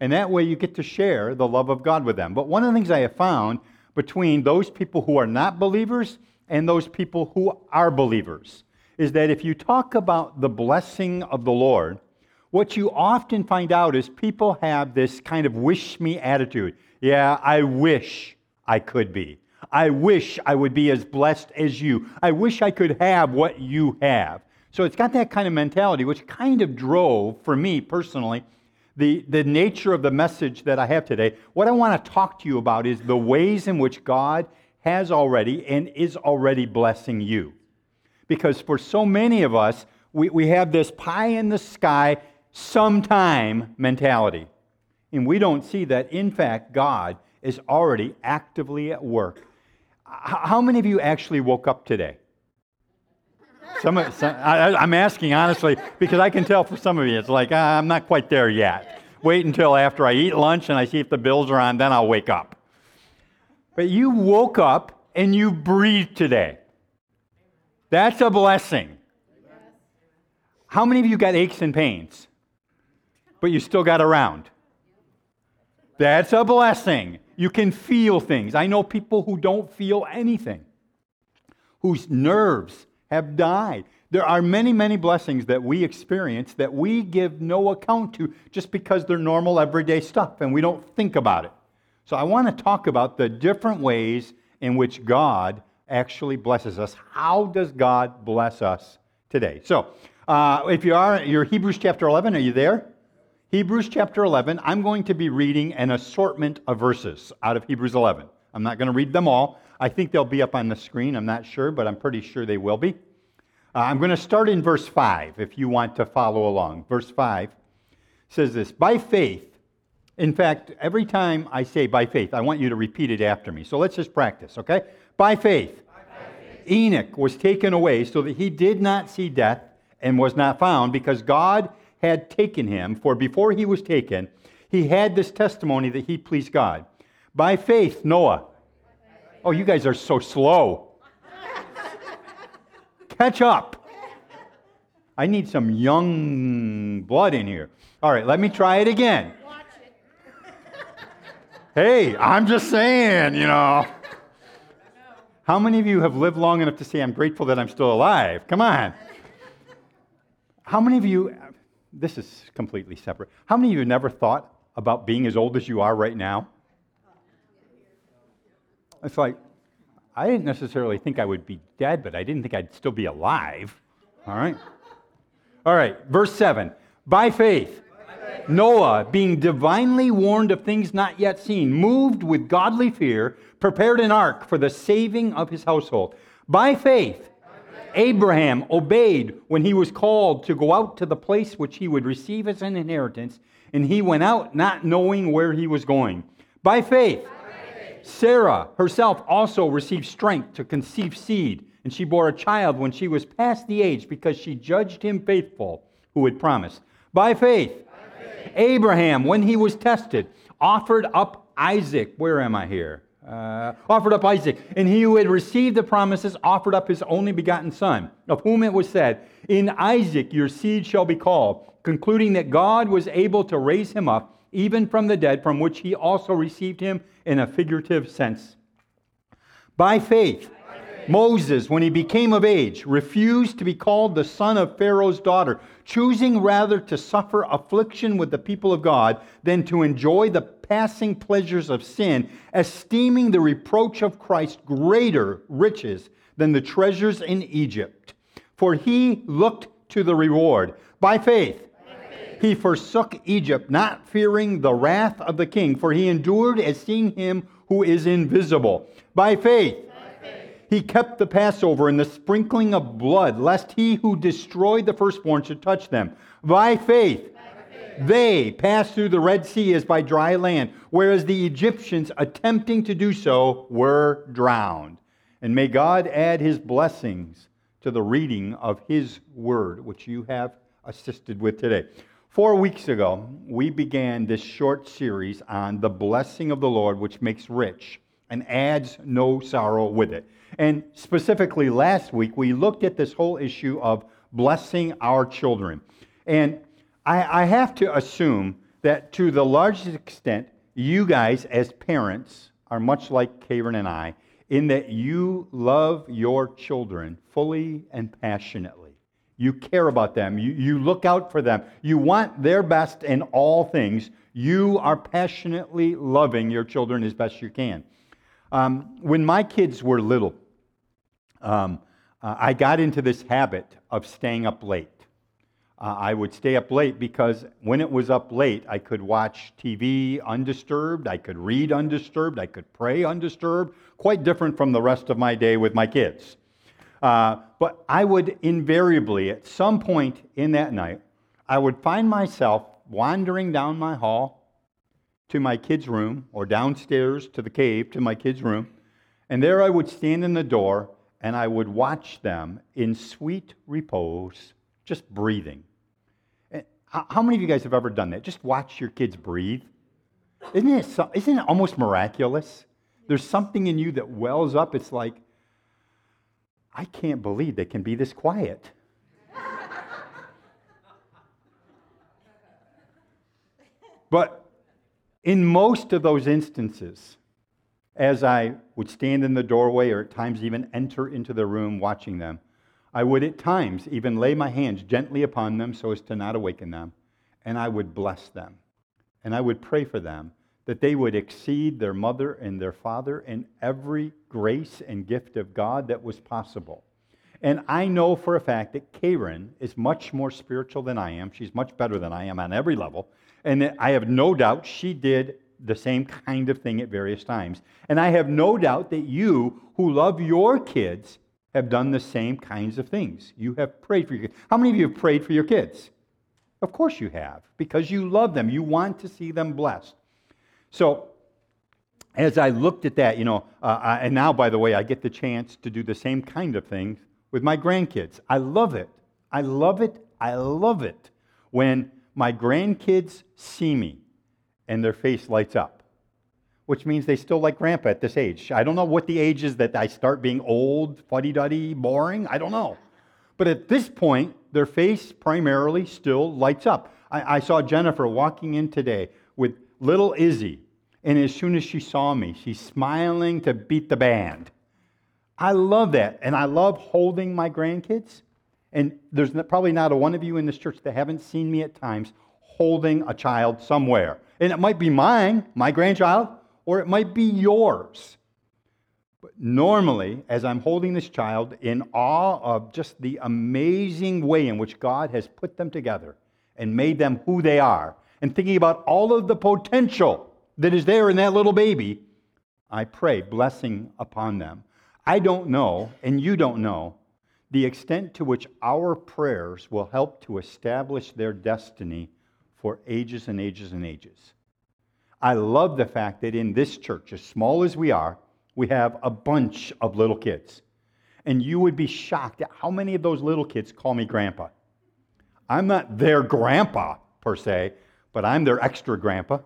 And that way you get to share the love of God with them. But one of the things I have found between those people who are not believers and those people who are believers is that if you talk about the blessing of the Lord, what you often find out is people have this kind of wish me attitude. Yeah, I wish I could be. I wish I would be as blessed as you. I wish I could have what you have. So it's got that kind of mentality, which kind of drove, for me personally, the, the nature of the message that I have today. What I want to talk to you about is the ways in which God has already and is already blessing you. Because for so many of us, we, we have this pie in the sky, sometime mentality. And we don't see that, in fact, God is already actively at work. How many of you actually woke up today? Some, some I, am asking honestly because I can tell for some of you it's like ah, I'm not quite there yet. Wait until after I eat lunch and I see if the bills are on, then I'll wake up. But you woke up and you breathed today. That's a blessing. How many of you got aches and pains, but you still got around? That's a blessing. You can feel things. I know people who don't feel anything, whose nerves have died. There are many, many blessings that we experience that we give no account to just because they're normal, everyday stuff and we don't think about it. So I want to talk about the different ways in which God actually blesses us. How does God bless us today? So uh, if you are, you're Hebrews chapter 11, are you there? Hebrews chapter 11, I'm going to be reading an assortment of verses out of Hebrews 11. I'm not going to read them all. I think they'll be up on the screen. I'm not sure, but I'm pretty sure they will be. Uh, I'm going to start in verse 5 if you want to follow along. Verse 5 says this By faith, in fact, every time I say by faith, I want you to repeat it after me. So let's just practice, okay? By faith, by faith. Enoch was taken away so that he did not see death and was not found because God had taken him. For before he was taken, he had this testimony that he pleased God. By faith, Noah Oh, you guys are so slow. Catch up. I need some young blood in here. All right, let me try it again. Hey, I'm just saying, you know. How many of you have lived long enough to say, I'm grateful that I'm still alive? Come on. How many of you, this is completely separate, how many of you never thought about being as old as you are right now? It's like, I didn't necessarily think I would be dead, but I didn't think I'd still be alive. All right? All right, verse 7. By faith, Noah, being divinely warned of things not yet seen, moved with godly fear, prepared an ark for the saving of his household. By faith, Abraham obeyed when he was called to go out to the place which he would receive as an inheritance, and he went out not knowing where he was going. By faith, Sarah herself also received strength to conceive seed, and she bore a child when she was past the age because she judged him faithful who had promised. By faith, By faith. Abraham, when he was tested, offered up Isaac. Where am I here? Uh, offered up Isaac. And he who had received the promises offered up his only begotten son, of whom it was said, In Isaac your seed shall be called, concluding that God was able to raise him up even from the dead, from which he also received him in a figurative sense. By faith, Moses, when he became of age, refused to be called the son of Pharaoh's daughter, choosing rather to suffer affliction with the people of God than to enjoy the passing pleasures of sin, esteeming the reproach of Christ greater riches than the treasures in Egypt. For he looked to the reward. By faith, he forsook Egypt, not fearing the wrath of the king, for he endured as seeing him who is invisible. By faith, he kept the Passover and the sprinkling of blood, lest he who destroyed the firstborn should touch them. By faith, they passed through the Red Sea as by dry land, whereas the Egyptians, attempting to do so, were drowned. And may God add his blessings to the reading of his word, which you have assisted with today. Four weeks ago, we began this short series on the blessing of the Lord, which makes rich and adds no sorrow with it. And specifically, last week, we looked at this whole issue of blessing our children. And I, I have to assume that to the largest extent, you guys as parents are much like Karen and I in that you love your children fully and passionately. You care about them. You, you look out for them. You want their best in all things. You are passionately loving your children as best you can. Um, when my kids were little, um, uh, I got into this habit of staying up late. Uh, I would stay up late because when it was up late, I could watch TV undisturbed, I could read undisturbed, I could pray undisturbed, quite different from the rest of my day with my kids. Uh, but I would invariably, at some point in that night, I would find myself wandering down my hall to my kids' room or downstairs to the cave to my kids' room. And there I would stand in the door and I would watch them in sweet repose, just breathing. How many of you guys have ever done that? Just watch your kids breathe. Isn't isn't it almost miraculous? There's something in you that wells up. It's like, I can't believe they can be this quiet. but in most of those instances, as I would stand in the doorway or at times even enter into the room watching them, I would at times even lay my hands gently upon them so as to not awaken them, and I would bless them. And I would pray for them that they would exceed their mother and their father in every grace and gift of God that was possible. And I know for a fact that Karen is much more spiritual than I am. She's much better than I am on every level. And I have no doubt she did the same kind of thing at various times. And I have no doubt that you who love your kids have done the same kinds of things. You have prayed for your kids. How many of you have prayed for your kids? Of course you have, because you love them. You want to see them blessed. So, as I looked at that, you know, uh, and now, by the way, I get the chance to do the same kind of things with my grandkids. I love it. I love it. I love it when my grandkids see me and their face lights up, which means they still like grandpa at this age. I don't know what the age is that I start being old, fuddy duddy, boring. I don't know. But at this point, their face primarily still lights up. I, I saw Jennifer walking in today with little Izzy and as soon as she saw me, she's smiling to beat the band. I love that. And I love holding my grandkids. And there's probably not a one of you in this church that haven't seen me at times holding a child somewhere. And it might be mine, my grandchild, or it might be yours. But normally, as I'm holding this child in awe of just the amazing way in which God has put them together and made them who they are, and thinking about all of the potential that is there in that little baby, I pray blessing upon them. I don't know, and you don't know, the extent to which our prayers will help to establish their destiny for ages and ages and ages. I love the fact that in this church, as small as we are, we have a bunch of little kids. And you would be shocked at how many of those little kids call me grandpa. I'm not their grandpa, per se, but I'm their extra grandpa.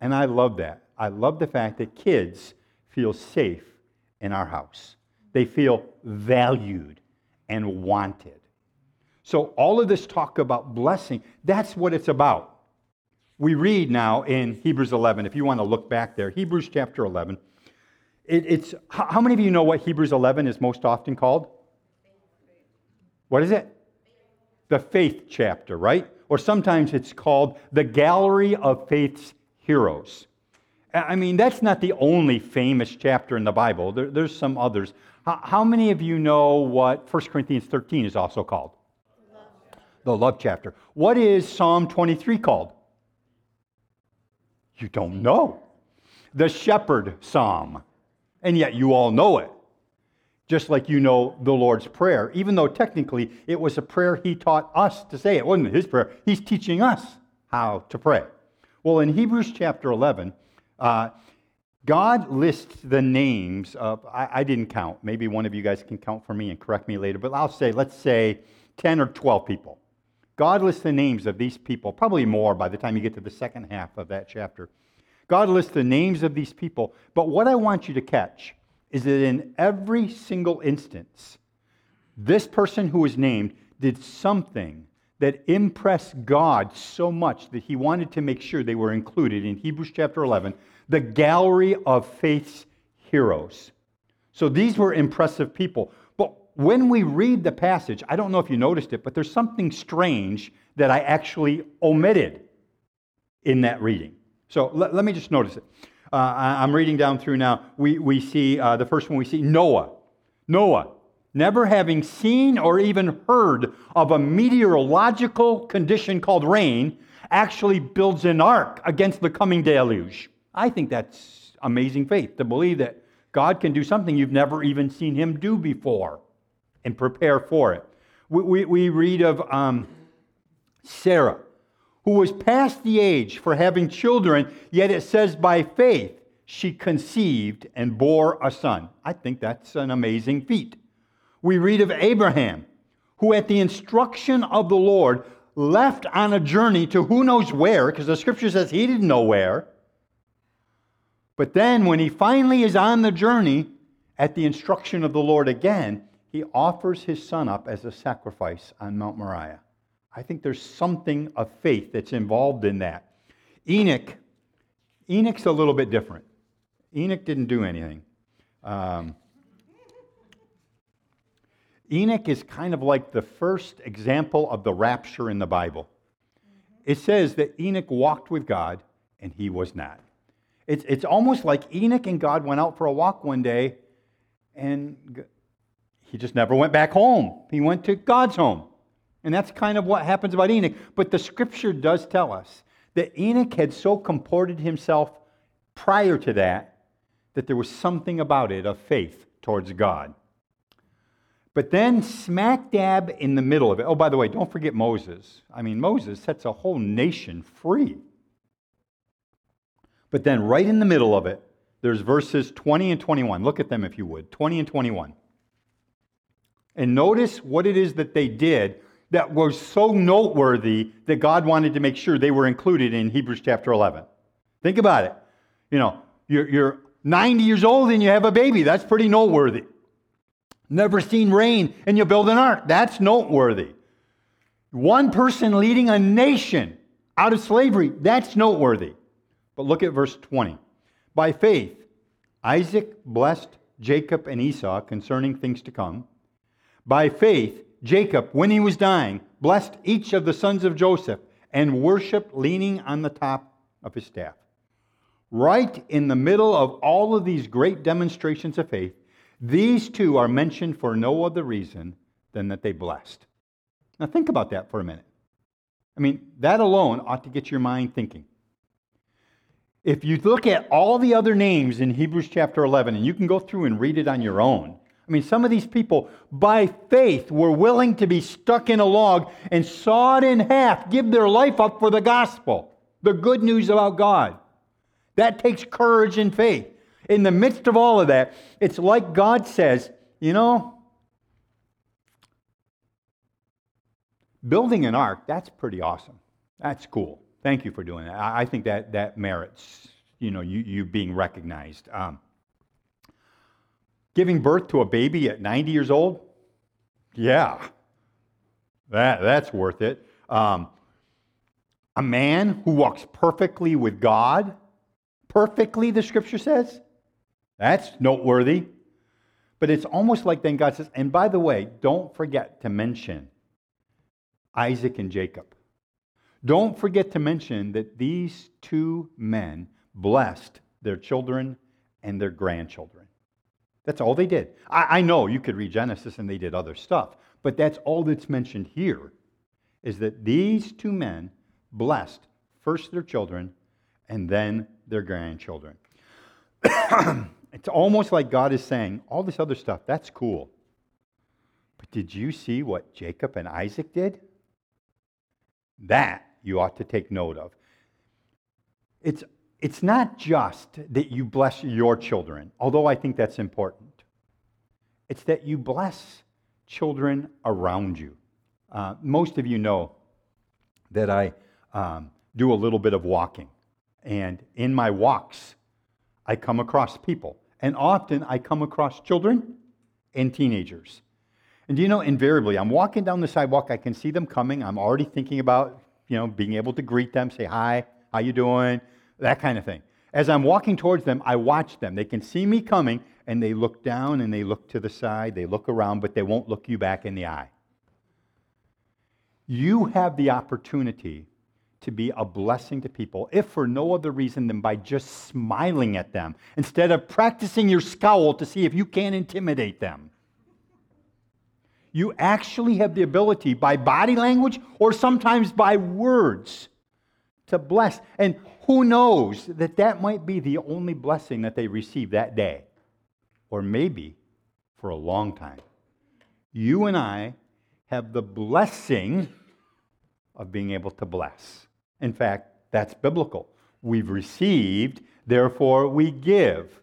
And I love that. I love the fact that kids feel safe in our house, they feel valued and wanted. So, all of this talk about blessing, that's what it's about. We read now in Hebrews 11, if you want to look back there, Hebrews chapter 11. It, it's, how many of you know what Hebrews 11 is most often called? What is it? The faith chapter, right? Or sometimes it's called the gallery of faith's heroes. I mean, that's not the only famous chapter in the Bible. There, there's some others. How, how, many of you know what 1 Corinthians 13 is also called? The love chapter. What is Psalm 23 called? You don't know. The shepherd psalm. And yet you all know it. Just like you know the Lord's Prayer, even though technically it was a prayer he taught us to say. It wasn't his prayer. He's teaching us how to pray. Well, in Hebrews chapter 11, uh, God lists the names of, I, I, didn't count. Maybe one of you guys can count for me and correct me later, but I'll say, let's say 10 or 12 people. God lists the names of these people, probably more by the time you get to the second half of that chapter. God lists the names of these people, but what I want you to catch is that in every single instance, this person who was named did something that impressed God so much that he wanted to make sure they were included in Hebrews chapter 11, the gallery of faith's heroes. So these were impressive people. But when we read the passage, I don't know if you noticed it, but there's something strange that I actually omitted in that reading. So let, let me just notice it. Uh, I'm reading down through now. We, we see uh, the first one we see Noah. Noah, never having seen or even heard of a meteorological condition called rain, actually builds an ark against the coming deluge. I think that's amazing faith to believe that God can do something you've never even seen him do before and prepare for it. We, we, we read of um, Sarah, who was past the age for having children, yet it says by faith she conceived and bore a son. I think that's an amazing feat. We read of Abraham, who at the instruction of the Lord left on a journey to who knows where, because the scripture says he didn't know where but then, when he finally is on the journey, at the instruction of the Lord again, he offers his son up as a sacrifice on Mount Moriah. I think there's something of faith that's involved in that. Enoch, Enoch's a little bit different. Enoch didn't do anything. Um, Enoch is kind of like the first example of the rapture in the Bible. It says that Enoch walked with God and he was not. It's, it's almost like Enoch and God went out for a walk one day and he just never went back home. He went to God's home. And that's kind of what happens about Enoch. But the scripture does tell us that Enoch had so comported himself prior to that that there was something about it of faith towards God. But then, smack dab in the middle of it, oh, by the way, don't forget Moses. I mean, Moses sets a whole nation free. But then, right in the middle of it, there's verses 20 and 21. Look at them if you would 20 and 21. And notice what it is that they did that was so noteworthy that God wanted to make sure they were included in Hebrews chapter 11. Think about it. You know, you're, you're 90 years old and you have a baby. That's pretty noteworthy. Never seen rain and you build an ark. That's noteworthy. One person leading a nation out of slavery. That's noteworthy. But look at verse 20. By faith, Isaac blessed Jacob and Esau concerning things to come. By faith, Jacob, when he was dying, blessed each of the sons of Joseph and worshiped leaning on the top of his staff. Right in the middle of all of these great demonstrations of faith, these two are mentioned for no other reason than that they blessed. Now, think about that for a minute. I mean, that alone ought to get your mind thinking. If you look at all the other names in Hebrews chapter 11, and you can go through and read it on your own, I mean, some of these people, by faith, were willing to be stuck in a log and sawed in half, give their life up for the gospel, the good news about God. That takes courage and faith. In the midst of all of that, it's like God says, you know, building an ark, that's pretty awesome. That's cool. Thank you for doing that. I, think that that merits, you know, you, you being recognized. Um, giving birth to a baby at 90 years old, yeah, that, that's worth it. Um, a man who walks perfectly with God, perfectly, the scripture says, that's noteworthy. But it's almost like then God says, and by the way, don't forget to mention Isaac and Jacob. Don't forget to mention that these two men blessed their children and their grandchildren. That's all they did. I, I, know you could read Genesis and they did other stuff, but that's all that's mentioned here is that these two men blessed first their children and then their grandchildren. it's almost like God is saying, all this other stuff, that's cool. But did you see what Jacob and Isaac did? That you ought to take note of. It's, it's not just that you bless your children, although I think that's important. It's that you bless children around you. Uh, most of you know that I um, do a little bit of walking. And in my walks, I come across people. And often I come across children and teenagers. And you know, invariably, I'm walking down the sidewalk, I can see them coming. I'm already thinking about, you know, being able to greet them, say hi, how you doing, that kind of thing. As I'm walking towards them, I watch them. They can see me coming, and they look down and they look to the side, they look around, but they won't look you back in the eye. You have the opportunity to be a blessing to people, if for no other reason than by just smiling at them, instead of practicing your scowl to see if you can intimidate them. You actually have the ability by body language or sometimes by words to bless. And who knows that that might be the only blessing that they receive that day, or maybe for a long time. You and I have the blessing of being able to bless. In fact, that's biblical. We've received, therefore we give.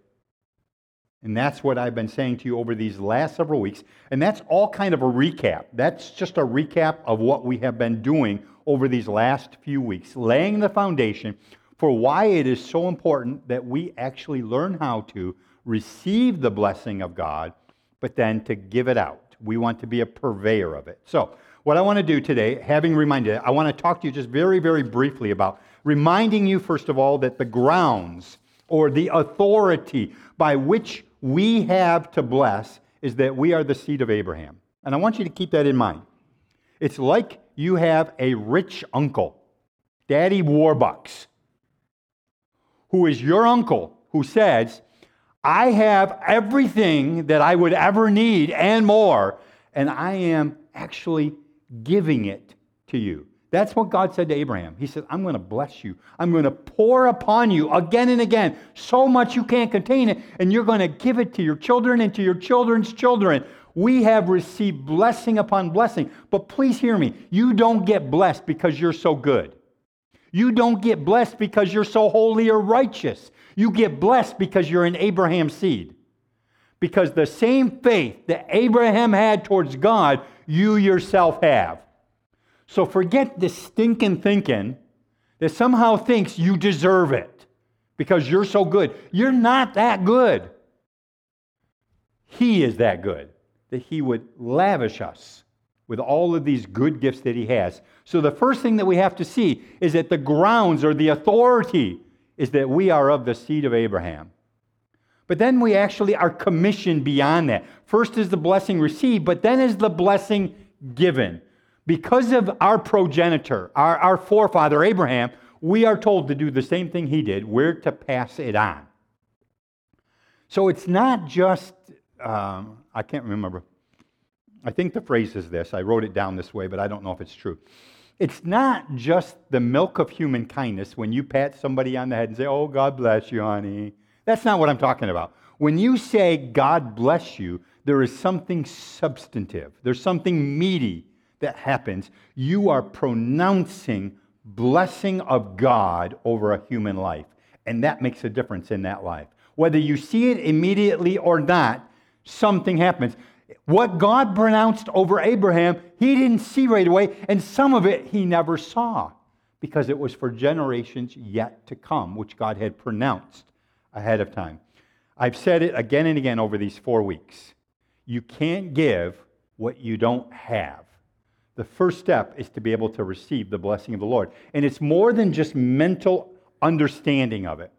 And that's what I've been saying to you over these last several weeks. And that's all kind of a recap. That's just a recap of what we have been doing over these last few weeks, laying the foundation for why it is so important that we actually learn how to receive the blessing of God, but then to give it out. We want to be a purveyor of it. So, what I want to do today, having reminded, I want to talk to you just very, very briefly about reminding you, first of all, that the grounds or the authority by which we have to bless is that we are the seed of Abraham. And I want you to keep that in mind. It's like you have a rich uncle, Daddy Warbucks, who is your uncle, who says, I have everything that I would ever need and more, and I am actually giving it to you. That's what God said to Abraham. He said, I'm going to bless you. I'm going to pour upon you again and again, so much you can't contain it, and you're going to give it to your children and to your children's children. We have received blessing upon blessing. But please hear me. You don't get blessed because you're so good. You don't get blessed because you're so holy or righteous. You get blessed because you're an Abraham seed. Because the same faith that Abraham had towards God, you yourself have. So forget the stinking thinking that somehow thinks you deserve it because you're so good. You're not that good. He is that good that He would lavish us with all of these good gifts that He has. So the first thing that we have to see is that the grounds or the authority is that we are of the seed of Abraham. But then we actually are commissioned beyond that. First is the blessing received, but then is the blessing given. Because of our progenitor, our, our forefather Abraham, we are told to do the same thing he did. We're to pass it on. So it's not just, um, I can't remember. I think the phrase is this. I wrote it down this way, but I don't know if it's true. It's not just the milk of human kindness when you pat somebody on the head and say, Oh, God bless you, honey. That's not what I'm talking about. When you say God bless you, there is something substantive, there's something meaty that happens. You are pronouncing blessing of God over a human life. And that makes a difference in that life. Whether you see it immediately or not, something happens. What God pronounced over Abraham, he didn't see right away, and some of it he never saw because it was for generations yet to come, which God had pronounced ahead of time. I've said it again and again over these four weeks. You can't give what you don't have. The first step is to be able to receive the blessing of the Lord. And it's more than just mental understanding of it,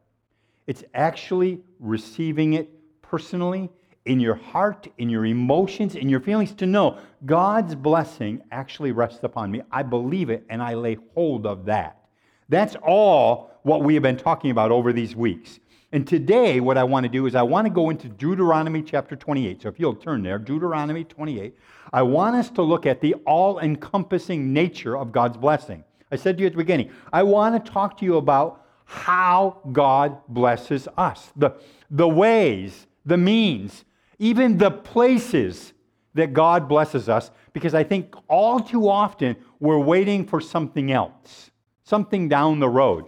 it's actually receiving it personally in your heart, in your emotions, in your feelings to know God's blessing actually rests upon me. I believe it and I lay hold of that. That's all what we have been talking about over these weeks. And today, what I want to do is I want to go into Deuteronomy chapter 28. So if you'll turn there, Deuteronomy 28, I want us to look at the all encompassing nature of God's blessing. I said to you at the beginning, I want to talk to you about how God blesses us, the, the ways, the means, even the places that God blesses us, because I think all too often we're waiting for something else, something down the road.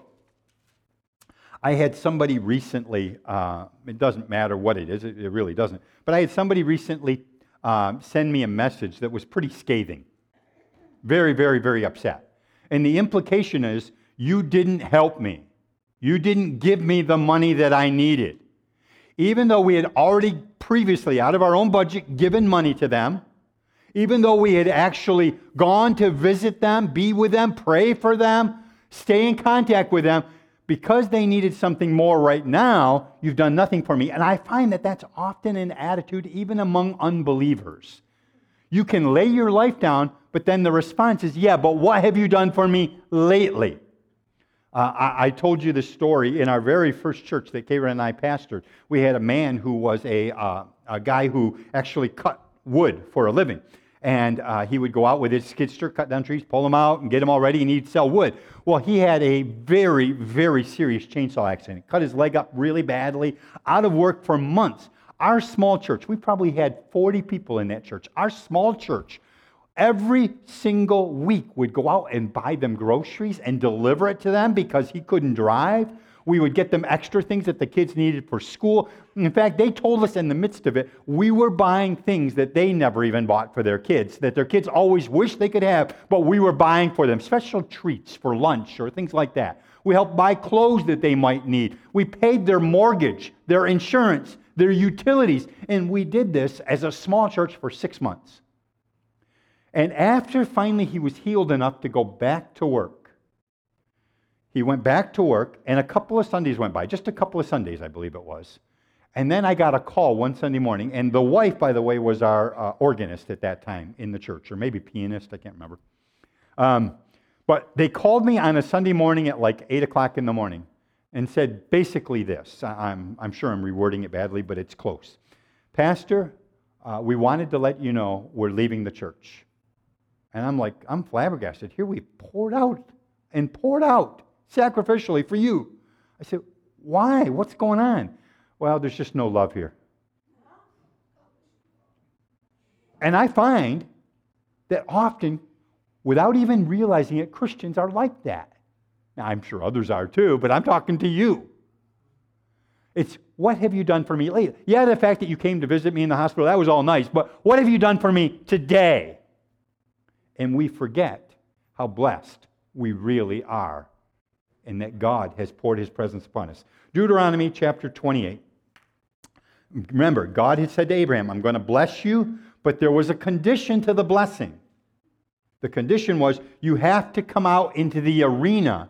I had somebody recently, uh, it doesn't matter what it is, it, it, really doesn't, but I had somebody recently um, send me a message that was pretty scathing. Very, very, very upset. And the implication is, you didn't help me. You didn't give me the money that I needed even though we had already previously, out of our own budget, given money to them, even though we had actually gone to visit them, be with them, pray for them, stay in contact with them, because they needed something more right now, you've done nothing for me. And I find that that's often an attitude even among unbelievers. You can lay your life down, but then the response is, yeah, but what have you done for me lately? Uh, I, I, told you the story in our very first church that Karen and I pastored. We had a man who was a, uh, a guy who actually cut wood for a living. And uh, he would go out with his skidster, cut down trees, pull them out, and get them all ready, and he'd sell wood. Well, he had a very, very serious chainsaw accident. Cut his leg up really badly, out of work for months. Our small church, we probably had 40 people in that church. Our small church every single week would go out and buy them groceries and deliver it to them because he couldn't drive. We would get them extra things that the kids needed for school. In fact, they told us in the midst of it, we were buying things that they never even bought for their kids, that their kids always wished they could have, but we were buying for them special treats for lunch or things like that. We helped buy clothes that they might need. We paid their mortgage, their insurance, their utilities, and we did this as a small church for six months. And after finally he was healed enough to go back to work, he went back to work, and a couple of Sundays went by, just a couple of Sundays, I believe it was. And then I got a call one Sunday morning, and the wife, by the way, was our uh, organist at that time in the church, or maybe pianist, I can't remember. Um, but they called me on a Sunday morning at like 8 o'clock in the morning and said basically this. I'm, I'm sure I'm rewording it badly, but it's close. Pastor, uh, we wanted to let you know we're leaving the church. And I'm like, I'm flabbergasted. Here we poured out and poured out sacrificially for you. I said, Why? What's going on? Well, there's just no love here. And I find that often, without even realizing it, Christians are like that. Now, I'm sure others are too, but I'm talking to you. It's what have you done for me lately? Yeah, the fact that you came to visit me in the hospital, that was all nice, but what have you done for me today? And we forget how blessed we really are and that God has poured his presence upon us. Deuteronomy chapter 28. Remember, God had said to Abraham, I'm going to bless you, but there was a condition to the blessing. The condition was you have to come out into the arena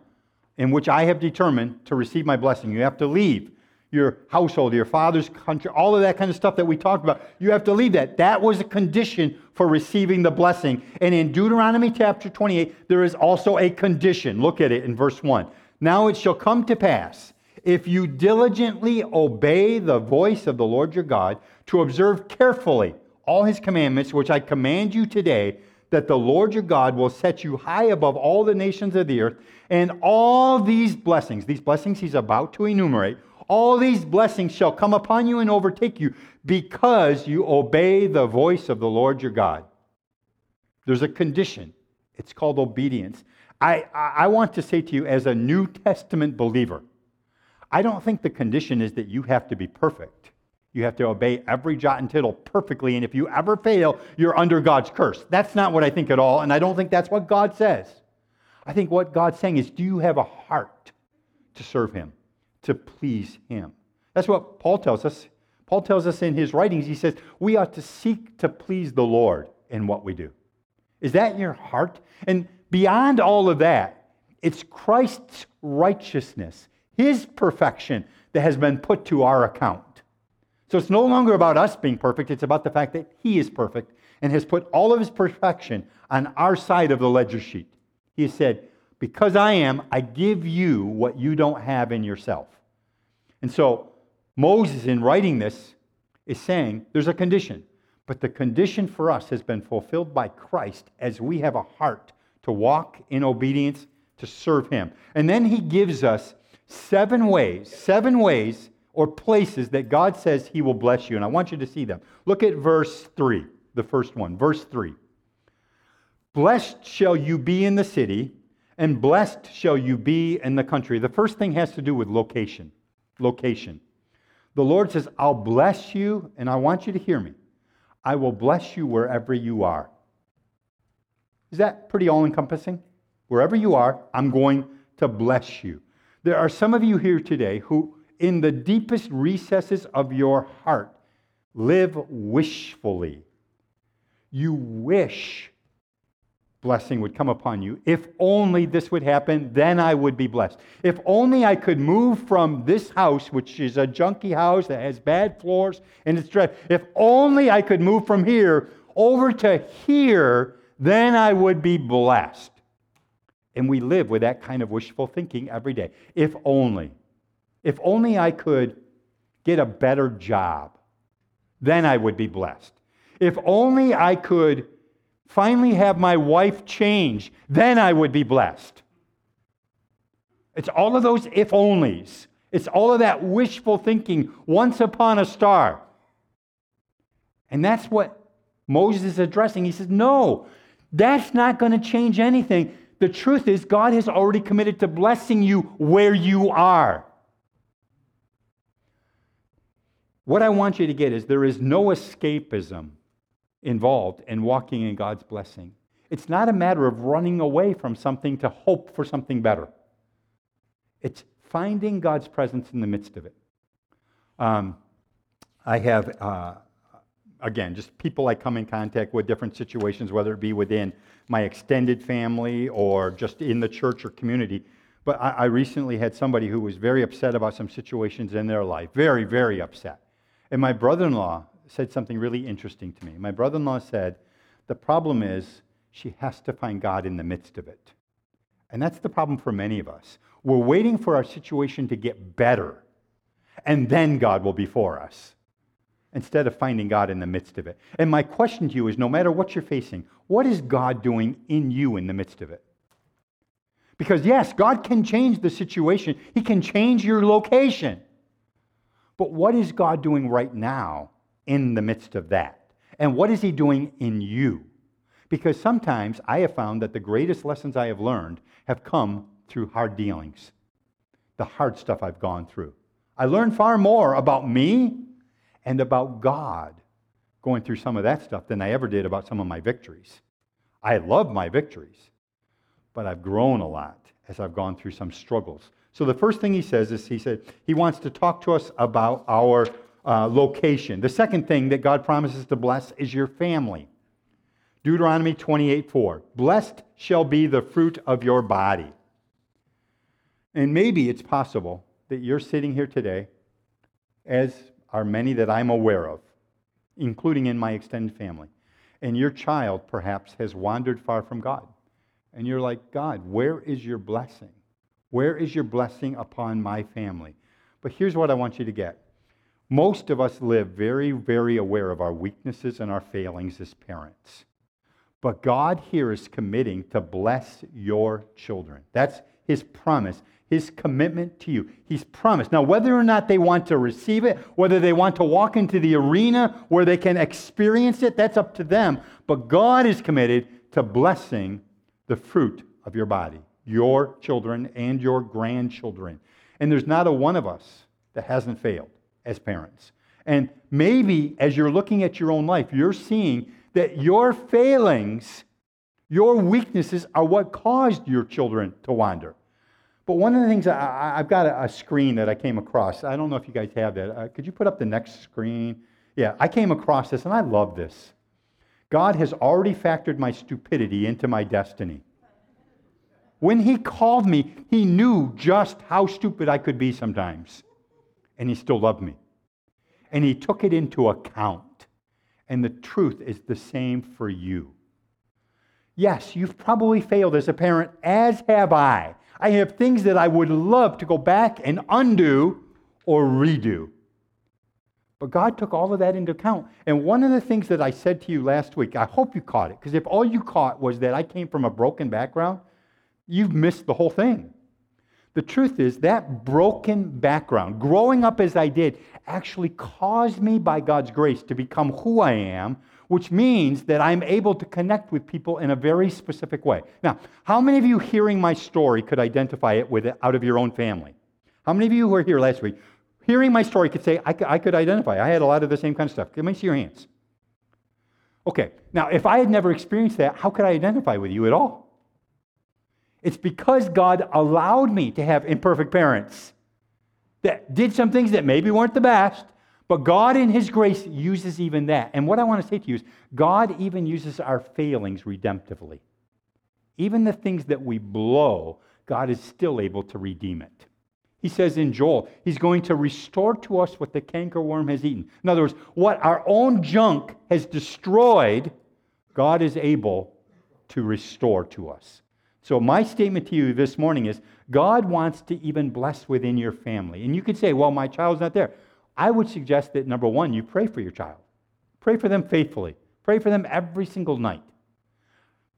in which I have determined to receive my blessing. You have to leave your household, your father's country, all of that kind of stuff that we talked about. You have to leave that. That was a condition for receiving the blessing. And in Deuteronomy chapter 28, there is also a condition. Look at it in verse 1. Now it shall come to pass, if you diligently obey the voice of the Lord your God, to observe carefully all his commandments, which I command you today, that the Lord your God will set you high above all the nations of the earth, and all these blessings, these blessings he's about to enumerate, all these blessings shall come upon you and overtake you because you obey the voice of the Lord your God. There's a condition. It's called obedience. I, I want to say to you, as a New Testament believer, I don't think the condition is that you have to be perfect. You have to obey every jot and tittle perfectly, and if you ever fail, you're under God's curse. That's not what I think at all, and I don't think that's what God says. I think what God's saying is, do you have a heart to serve Him? To please Him. That's what Paul tells us. Paul tells us in his writings, he says, we ought to seek to please the Lord in what we do. Is that in your heart? And beyond all of that, it's Christ's righteousness, his perfection that has been put to our account. So it's no longer about us being perfect, it's about the fact that he is perfect and has put all of his perfection on our side of the ledger sheet. He has said, Because I am, I give you what you don't have in yourself. And so Moses, in writing this, is saying there's a condition, but the condition for us has been fulfilled by Christ as we have a heart to walk in obedience to serve Him. And then He gives us seven ways, seven ways or places that God says He will bless you. And I want you to see them. Look at verse 3, the first one. Verse 3 Blessed shall you be in the city, and blessed shall you be in the country. The first thing has to do with location location. The Lord says, I'll bless you, and I want you to hear me. I will bless you wherever you are. Is that pretty all encompassing? Wherever you are, I'm going to bless you. There are some of you here today who, in the deepest recesses of your heart, live wishfully. You wish blessing would come upon you. If only this would happen, then I would be blessed. If only I could move from this house, which is a junky house that has bad floors and it's dread. If only I could move from here over to here, then I would be blessed. And we live with that kind of wishful thinking every day. If only. If only I could get a better job, then I would be blessed. If only I could finally have my wife change, then I would be blessed. It's all of those if onlys. It's all of that wishful thinking once upon a star. And that's what Moses is addressing. He says, No, that's not going to change anything. The truth is, God has already committed to blessing you where you are. What I want you to get is there is no escapism involved in walking in God's blessing. It's not a matter of running away from something to hope for something better. It's finding God's presence in the midst of it. Um, I have, uh, again, just people I come in contact with, different situations, whether it be within my extended family or just in the church or community. But I, I recently had somebody who was very upset about some situations in their life, very, very upset. And my brother in law said something really interesting to me. My brother in law said, The problem is she has to find God in the midst of it. And that's the problem for many of us. We're waiting for our situation to get better, and then God will be for us, instead of finding God in the midst of it. And my question to you is no matter what you're facing, what is God doing in you in the midst of it? Because, yes, God can change the situation, He can change your location. But what is God doing right now in the midst of that? And what is He doing in you? Because sometimes I have found that the greatest lessons I have learned have come through hard dealings, the hard stuff I've gone through. I learned far more about me and about God going through some of that stuff than I ever did about some of my victories. I love my victories, but I've grown a lot as I've gone through some struggles. So the first thing he says is he said he wants to talk to us about our uh, location. The second thing that God promises to bless is your family. Deuteronomy 28 4. Blessed shall be the fruit of your body. And maybe it's possible that you're sitting here today, as are many that I'm aware of, including in my extended family, and your child perhaps has wandered far from God. And you're like, God, where is your blessing? Where is your blessing upon my family? But here's what I want you to get most of us live very, very aware of our weaknesses and our failings as parents. But God here is committing to bless your children. That's His promise, His commitment to you. He's promised. Now, whether or not they want to receive it, whether they want to walk into the arena where they can experience it, that's up to them. But God is committed to blessing the fruit of your body, your children and your grandchildren. And there's not a one of us that hasn't failed as parents. And maybe as you're looking at your own life, you're seeing that your failings, your weaknesses are what caused your children to wander. But one of the things I, have got a, a, screen that I came across. I don't know if you guys have that. Uh, could you put up the next screen? Yeah, I came across this and I love this. God has already factored my stupidity into my destiny. When He called me, He knew just how stupid I could be sometimes and he still loved me. And he took it into account. And the truth is the same for you. Yes, you've probably failed as a parent, as have I. I have things that I would love to go back and undo or redo. But God took all of that into account. And one of the things that I said to you last week, I hope you caught it, because if all you caught was that I came from a broken background, you've missed the whole thing. The truth is, that broken background, growing up as I did, actually caused me by God's grace to become who I am, which means that I'm able to connect with people in a very specific way. Now, how many of you hearing my story could identify it with it out of your own family? How many of you who were here last week, hearing my story, could say, I I could identify? I had a lot of the same kind of stuff. Let me see your hands. Okay, now, if I had never experienced that, how could I identify with you at all? It's because God allowed me to have imperfect parents that did some things that maybe weren't the best, But God, in His grace, uses even that. And what I want to say to you is God even uses our failings redemptively. Even the things that we blow, God is still able to redeem it. He says in Joel, He's going to restore to us what the cankerworm has eaten. In other words, what our own junk has destroyed, God is able to restore to us. So, my statement to you this morning is God wants to even bless within your family. And you could say, well, my child's not there. I would suggest that number one, you pray for your child, pray for them faithfully, pray for them every single night.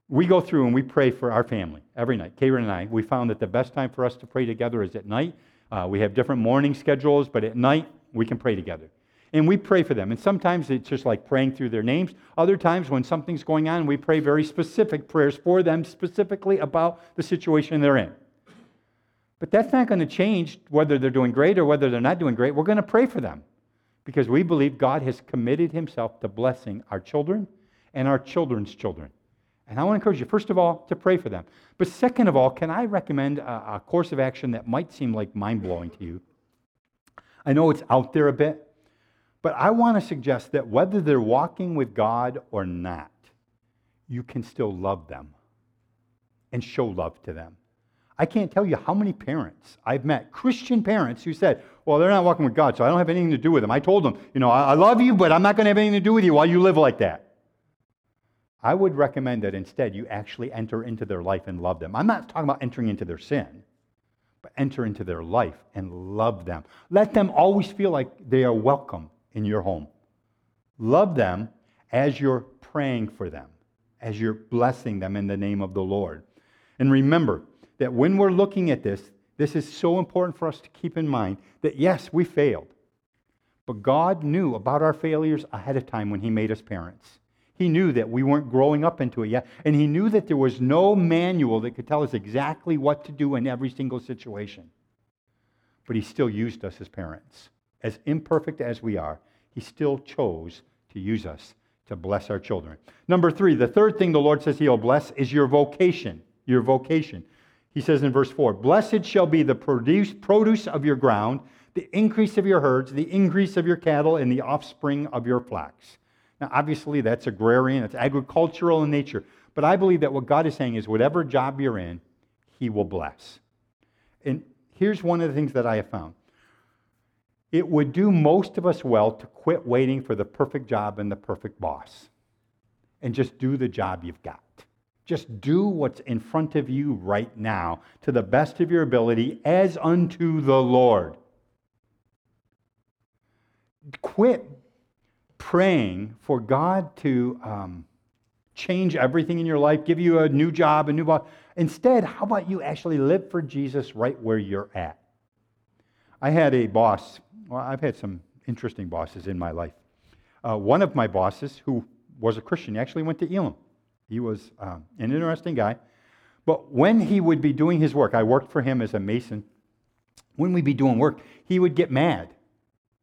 We go through and we pray for our family every night. Karen and I, we found that the best time for us to pray together is at night. Uh, we have different morning schedules, but at night we can pray together. And we pray for them. And sometimes it's just like praying through their names. Other times, when something's going on, we pray very specific prayers for them, specifically about the situation they're in. But that's not going to change whether they're doing great or whether they're not doing great. We're going to pray for them because we believe God has committed himself to blessing our children and our children's children. And I want to encourage you, first of all, to pray for them. But second of all, can I recommend a, a course of action that might seem like mind blowing to you? I know it's out there a bit, but I want to suggest that whether they're walking with God or not, you can still love them and show love to them. I can't tell you how many parents I've met, Christian parents, who said, Well, they're not walking with God, so I don't have anything to do with them. I told them, You know, I, love you, but I'm not going to have anything to do with you while you live like that. I would recommend that instead you actually enter into their life and love them. I'm not talking about entering into their sin, but enter into their life and love them. Let them always feel like they are welcome in your home. Love them as you're praying for them, as you're blessing them in the name of the Lord. And remember, that when we're looking at this, this is so important for us to keep in mind that yes, we failed. But God knew about our failures ahead of time when He made us parents. He knew that we weren't growing up into it yet, and He knew that there was no manual that could tell us exactly what to do in every single situation. But He still used us as parents. As imperfect as we are, He still chose to use us to bless our children. Number three, the third thing the Lord says He'll bless is your vocation. Your vocation. He says in verse 4 Blessed shall be the produce, produce of your ground, the increase of your herds, the increase of your cattle, and the offspring of your flocks. Now, obviously, that's agrarian, it's agricultural in nature. But I believe that what God is saying is whatever job you're in, He will bless. And here's one of the things that I have found it would do most of us well to quit waiting for the perfect job and the perfect boss and just do the job you've got. Just do what's in front of you right now to the best of your ability as unto the Lord. Quit praying for God to um, change everything in your life, give you a new job, a new boss. Instead, how about you actually live for Jesus right where you're at? I had a boss, well, I've had some interesting bosses in my life. Uh, one of my bosses, who was a Christian, actually went to Elim. He was um, an interesting guy. But when he would be doing his work, I worked for him as a mason. When we'd be doing work, he would get mad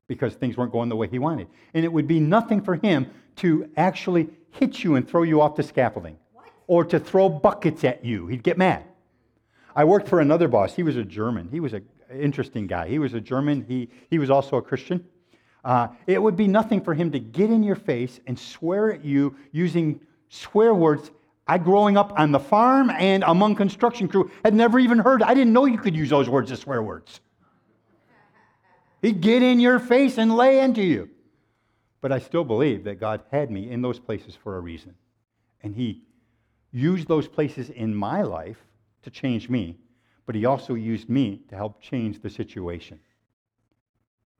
because things weren't going the way he wanted. And it would be nothing for him to actually hit you and throw you off the scaffolding what? or to throw buckets at you. He'd get mad. I worked for another boss. He was a German. He was an interesting guy. He was a German. He, he was also a Christian. Uh, it would be nothing for him to get in your face and swear at you using swear words I, growing up on the farm and among construction crew, had never even heard. I didn't know you could use those words as swear words. He'd get in your face and lay into you. But I still believe that God had me in those places for a reason. And He used those places in my life to change me, but He also used me to help change the situation.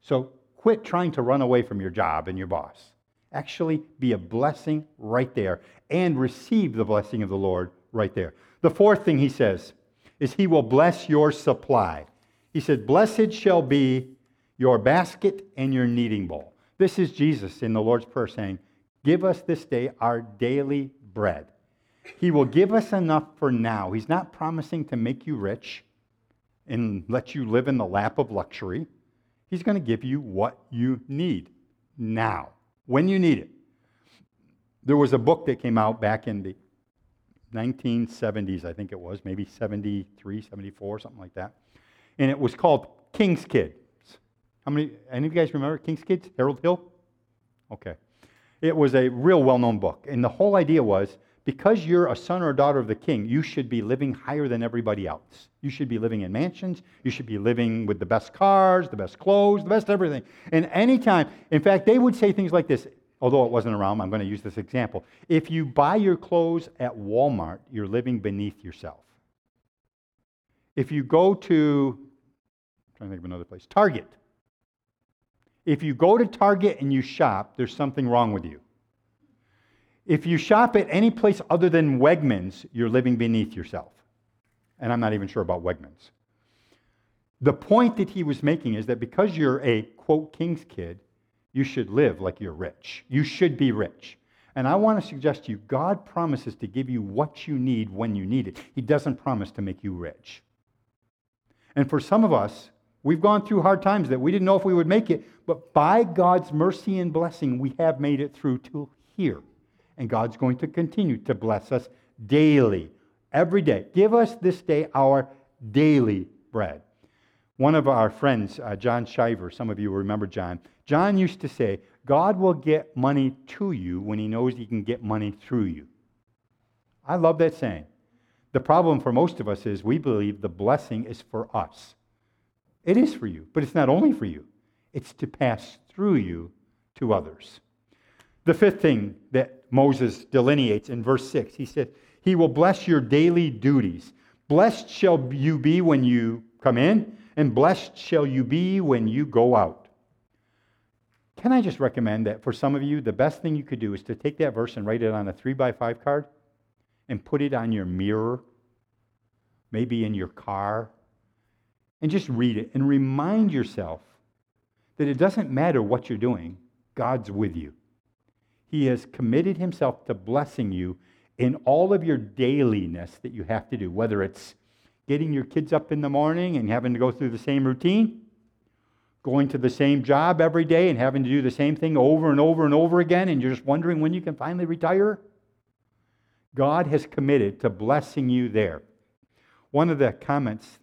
So quit trying to run away from your job and your boss actually be a blessing right there and receive the blessing of the Lord right there. The fourth thing he says is he will bless your supply. He said, Blessed shall be your basket and your kneading bowl. This is Jesus in the Lord's Prayer saying, Give us this day our daily bread. He will give us enough for now. He's not promising to make you rich and let you live in the lap of luxury. He's going to give you what you need now when you need it. There was a book that came out back in the 1970s, I think it was, maybe 73, 74, something like that. And it was called King's Kids. How many, any of you guys remember King's Kids? Harold Hill? Okay. It was a real well known book. And the whole idea was because you're a son or a daughter of the king, you should be living higher than everybody else. You should be living in mansions. You should be living with the best cars, the best clothes, the best everything. And anytime, in fact, they would say things like this, although it wasn't around, I'm going to use this example. If you buy your clothes at Walmart, you're living beneath yourself. If you go to, I'm trying to think of another place, Target. If you go to Target and you shop, there's something wrong with you. If you shop at any place other than Wegmans, you're living beneath yourself. And I'm not even sure about Wegmans. The point that he was making is that because you're a, quote, king's kid, you should live like you're rich. You should be rich. And I want to suggest to you, God promises to give you what you need when you need it. He doesn't promise to make you rich. And for some of us, we've gone through hard times that we didn't know if we would make it, but by God's mercy and blessing, we have made it through to here and God's going to continue to bless us daily, every day. Give us this day our daily bread. One of our friends, uh, John Shiver, some of you remember John, John used to say, God will get money to you when he knows he can get money through you. I love that saying. The problem for most of us is we believe the blessing is for us. It is for you, but it's not only for you, it's to pass through you to others. The fifth thing that Moses delineates in verse 6, he said, He will bless your daily duties. Blessed shall you be when you come in, and blessed shall you be when you go out. Can I just recommend that for some of you, the best thing you could do is to take that verse and write it on a three by five card and put it on your mirror, maybe in your car, and just read it and remind yourself that it doesn't matter what you're doing, God's with you. He has committed himself to blessing you in all of your dailiness that you have to do, whether it's getting your kids up in the morning and having to go through the same routine, going to the same job every day and having to do the same thing over and over and over again, and you're just wondering when you can finally retire. God has committed to blessing you there. One of the comments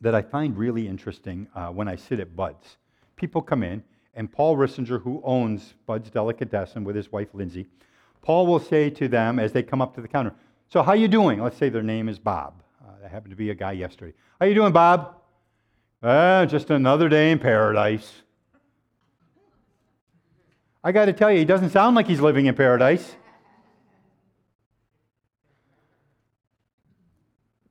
that I find really interesting uh, when I sit at Buds, people come in and Paul Rissinger, who owns Bud's Delicatessen with his wife Lindsay, Paul will say to them as they come up to the counter, "So how you doing?" Let's say their name is Bob. Uh, that happened to be a guy yesterday. How you doing, Bob? Uh, just another day in paradise. I got to tell you, he doesn't sound like he's living in paradise.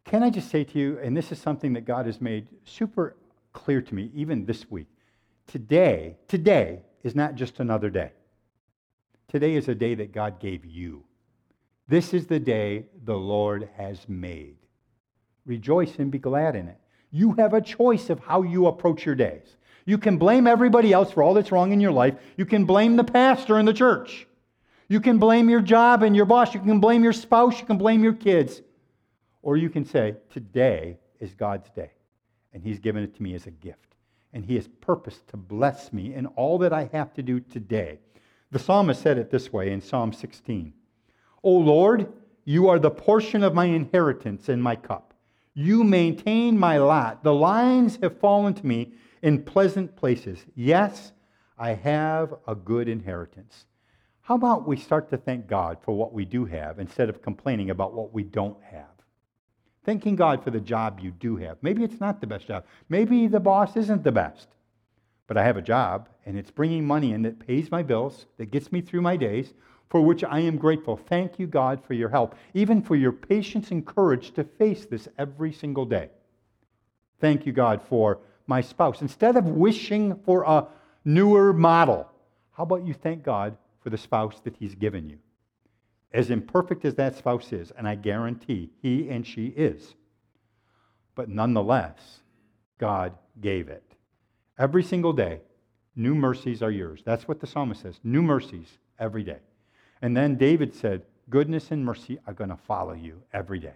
Can I just say to you, and this is something that God has made super clear to me even this week. Today, today is not just another day. Today is a day that God gave you. This is the day the Lord has made. Rejoice and be glad in it. You have a choice of how you approach your days. You can blame everybody else for all that's wrong in your life. You can blame the pastor in the church. You can blame your job and your boss. You can blame your spouse. You can blame your kids. Or you can say, Today is God's day, and He's given it to me as a gift and he has purposed to bless me in all that I have to do today. The psalmist said it this way in Psalm 16 O Lord, you are the portion of my inheritance and my cup. You maintain my lot. The lines have fallen to me in pleasant places. Yes, I have a good inheritance. How about we start to thank God for what we do have instead of complaining about what we don't have? Thanking God for the job you do have. Maybe it's not the best job. Maybe the boss isn't the best. But I have a job, and it's bringing money in that pays my bills, that gets me through my days, for which I am grateful. Thank you, God, for your help, even for your patience and courage to face this every single day. Thank you, God, for my spouse. Instead of wishing for a newer model, how about you thank God for the spouse that He's given you? As imperfect as that spouse is, and I guarantee he and she is, but nonetheless, God gave it. Every single day, new mercies are yours. That's what the psalmist says new mercies every day. And then David said, Goodness and mercy are going to follow you every day,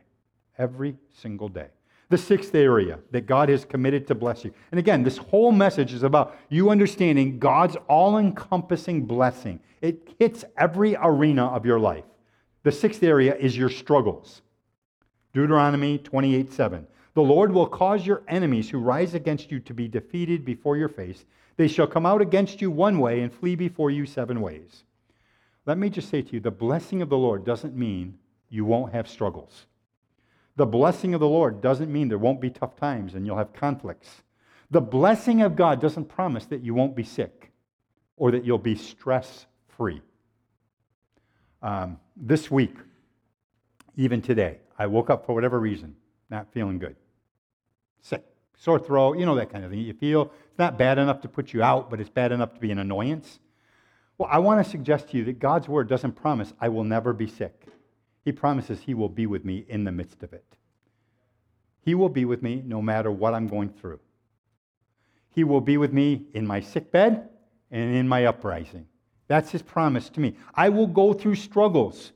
every single day. The sixth area that God has committed to bless you. And again, this whole message is about you understanding God's all encompassing blessing. It hits every arena of your life. The sixth area is your struggles. Deuteronomy 28 7. The Lord will cause your enemies who rise against you to be defeated before your face. They shall come out against you one way and flee before you seven ways. Let me just say to you the blessing of the Lord doesn't mean you won't have struggles. The blessing of the Lord doesn't mean there won't be tough times and you'll have conflicts. The blessing of God doesn't promise that you won't be sick or that you'll be stress free. Um, this week, even today, I woke up for whatever reason, not feeling good. Sick, sore throat, you know that kind of thing. You feel it's not bad enough to put you out, but it's bad enough to be an annoyance. Well, I want to suggest to you that God's word doesn't promise I will never be sick. He promises He will be with me in the midst of it. He will be with me no matter what I'm going through. He will be with me in my sick bed and in my uprising. That's His promise to me. I will go through struggles,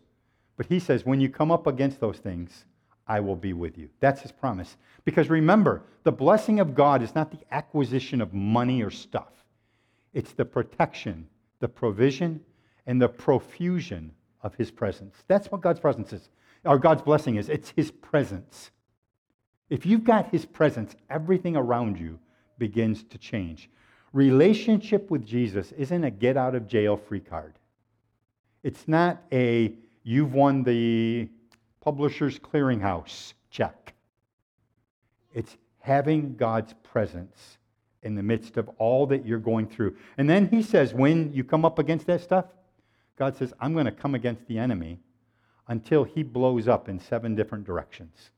but He says, when you come up against those things, I will be with you. That's His promise. Because remember, the blessing of God is not the acquisition of money or stuff, it's the protection, the provision, and the profusion of His presence. That's what God's presence is, or God's blessing is. It's His presence. If you've got His presence, everything around you begins to change. Relationship with Jesus isn't a get out of jail free card. It's not a you've won the publisher's clearinghouse check. It's having God's presence in the midst of all that you're going through. And then he says, when you come up against that stuff, God says, I'm going to come against the enemy until he blows up in seven different directions.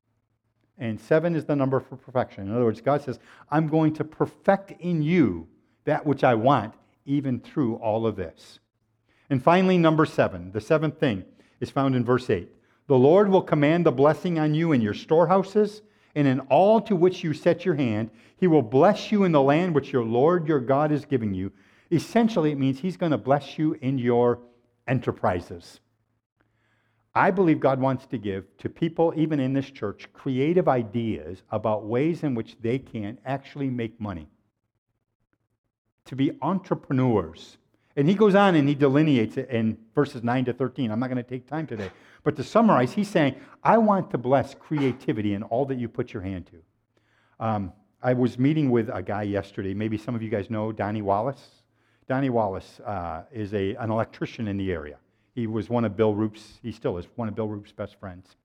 And seven is the number for perfection. In other words, God says, I'm going to perfect in you that which I want, even through all of this. And finally, number seven, the seventh thing is found in verse 8. The Lord will command the blessing on you in your storehouses and in all to which you set your hand. He will bless you in the land which your Lord your God is giving you. Essentially, it means He's going to bless you in your enterprises. I believe God wants to give to people, even in this church, creative ideas about ways in which they can actually make money. To be entrepreneurs. And he goes on and he delineates it in verses 9 to 13. I'm not going to take time today. But to summarize, he's saying, I want to bless creativity in all that you put your hand to. Um, I was meeting with a guy yesterday. Maybe some of you guys know Donnie Wallace. Donnie Wallace uh, is a, an electrician in the area. He was one of Bill Roop's, he still is one of Bill Roop's best friends.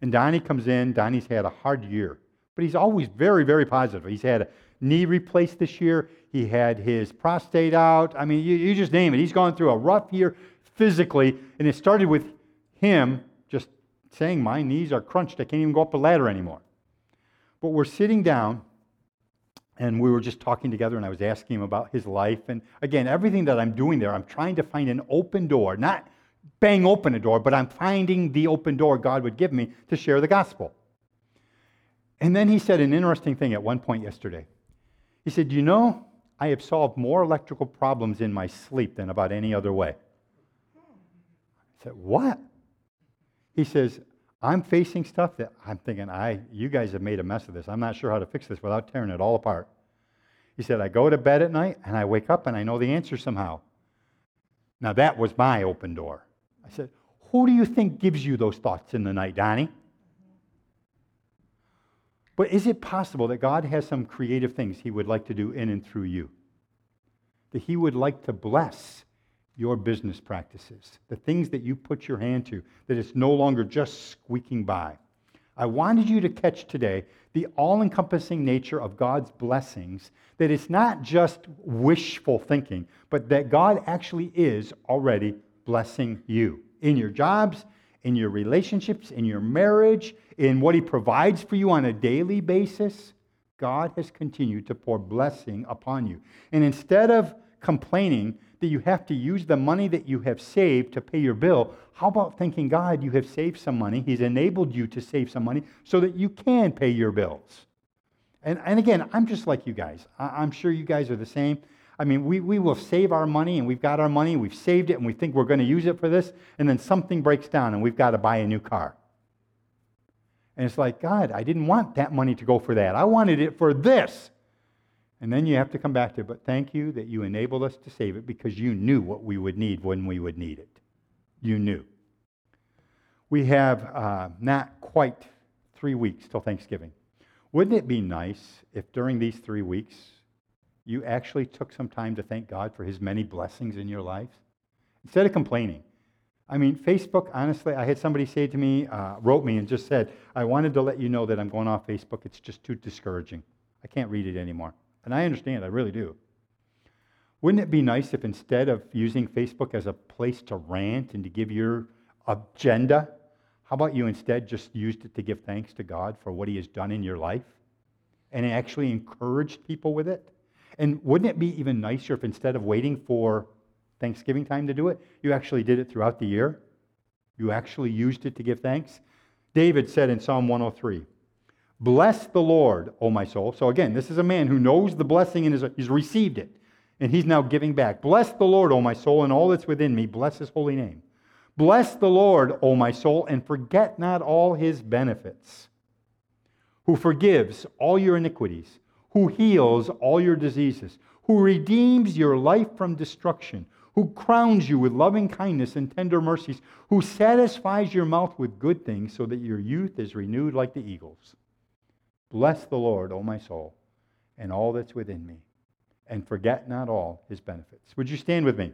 And Donnie comes in. Donnie's had a hard year, but he's always very, very positive. He's had knee replaced this year. He had his prostate out. I mean, you, you just name it. He's gone through a rough year physically, and it started with him just saying, My knees are crunched. I can't even go up a ladder anymore. But we're sitting down, and we were just talking together, and I was asking him about his life. And again, everything that I'm doing there, I'm trying to find an open door, not bang open a door, but I'm finding the open door God would give me to share the gospel. And then he said an interesting thing at one point yesterday. He said, You know, I have solved more electrical problems in my sleep than about any other way. I said, What? He says, I'm facing stuff that I'm thinking, I, you guys have made a mess of this. I'm not sure how to fix this without tearing it all apart. He said, I go to bed at night and I wake up and I know the answer somehow. Now, that was my open door. I said, Who do you think gives you those thoughts in the night, Donnie? But is it possible that God has some creative things He would like to do in and through you? That He would like to bless your business practices, the things that you put your hand to, that it's no longer just squeaking by. I wanted you to catch today the all encompassing nature of God's blessings, that it's not just wishful thinking, but that God actually is already blessing you in your jobs, in your relationships, in your marriage, in what He provides for you on a daily basis. God has continued to pour blessing upon you. And instead of complaining that you have to use the money that you have saved to pay your bill, how about thanking God you have saved some money? He's enabled you to save some money so that you can pay your bills. And, and again, I'm just like you guys. I, I'm sure you guys are the same. I mean, we, we will save our money and we've got our money, we've saved it, and we think we're going to use it for this, and then something breaks down and we've got to buy a new car. And it's like, God, I didn't want that money to go for that. I wanted it for this. And then you have to come back to it, but thank you that you enabled us to save it because you knew what we would need when we would need it. You knew. We have uh, not quite three weeks till Thanksgiving. Wouldn't it be nice if during these three weeks you actually took some time to thank God for his many blessings in your life? Instead of complaining. I mean, Facebook, honestly, I had somebody say to me, uh, wrote me and just said, I wanted to let you know that I'm going off Facebook. It's just too discouraging. I can't read it anymore. And I understand, I really do. Wouldn't it be nice if instead of using Facebook as a place to rant and to give your agenda, how about you instead just used it to give thanks to God for what He has done in your life and actually encouraged people with it? And wouldn't it be even nicer if instead of waiting for Thanksgiving time to do it, you actually did it throughout the year? You actually used it to give thanks? David said in Psalm 103, Bless the Lord, O my soul. So again, this is a man who knows the blessing and he's received it, and he's now giving back. Bless the Lord, O my soul, and all that's within me. Bless his holy name. Bless the Lord, O my soul, and forget not all his benefits, who forgives all your iniquities, who heals all your diseases, who redeems your life from destruction, who crowns you with loving kindness and tender mercies, who satisfies your mouth with good things so that your youth is renewed like the eagles. Bless the Lord, O my soul, and all that's within me, and forget not all his benefits. Would you stand with me?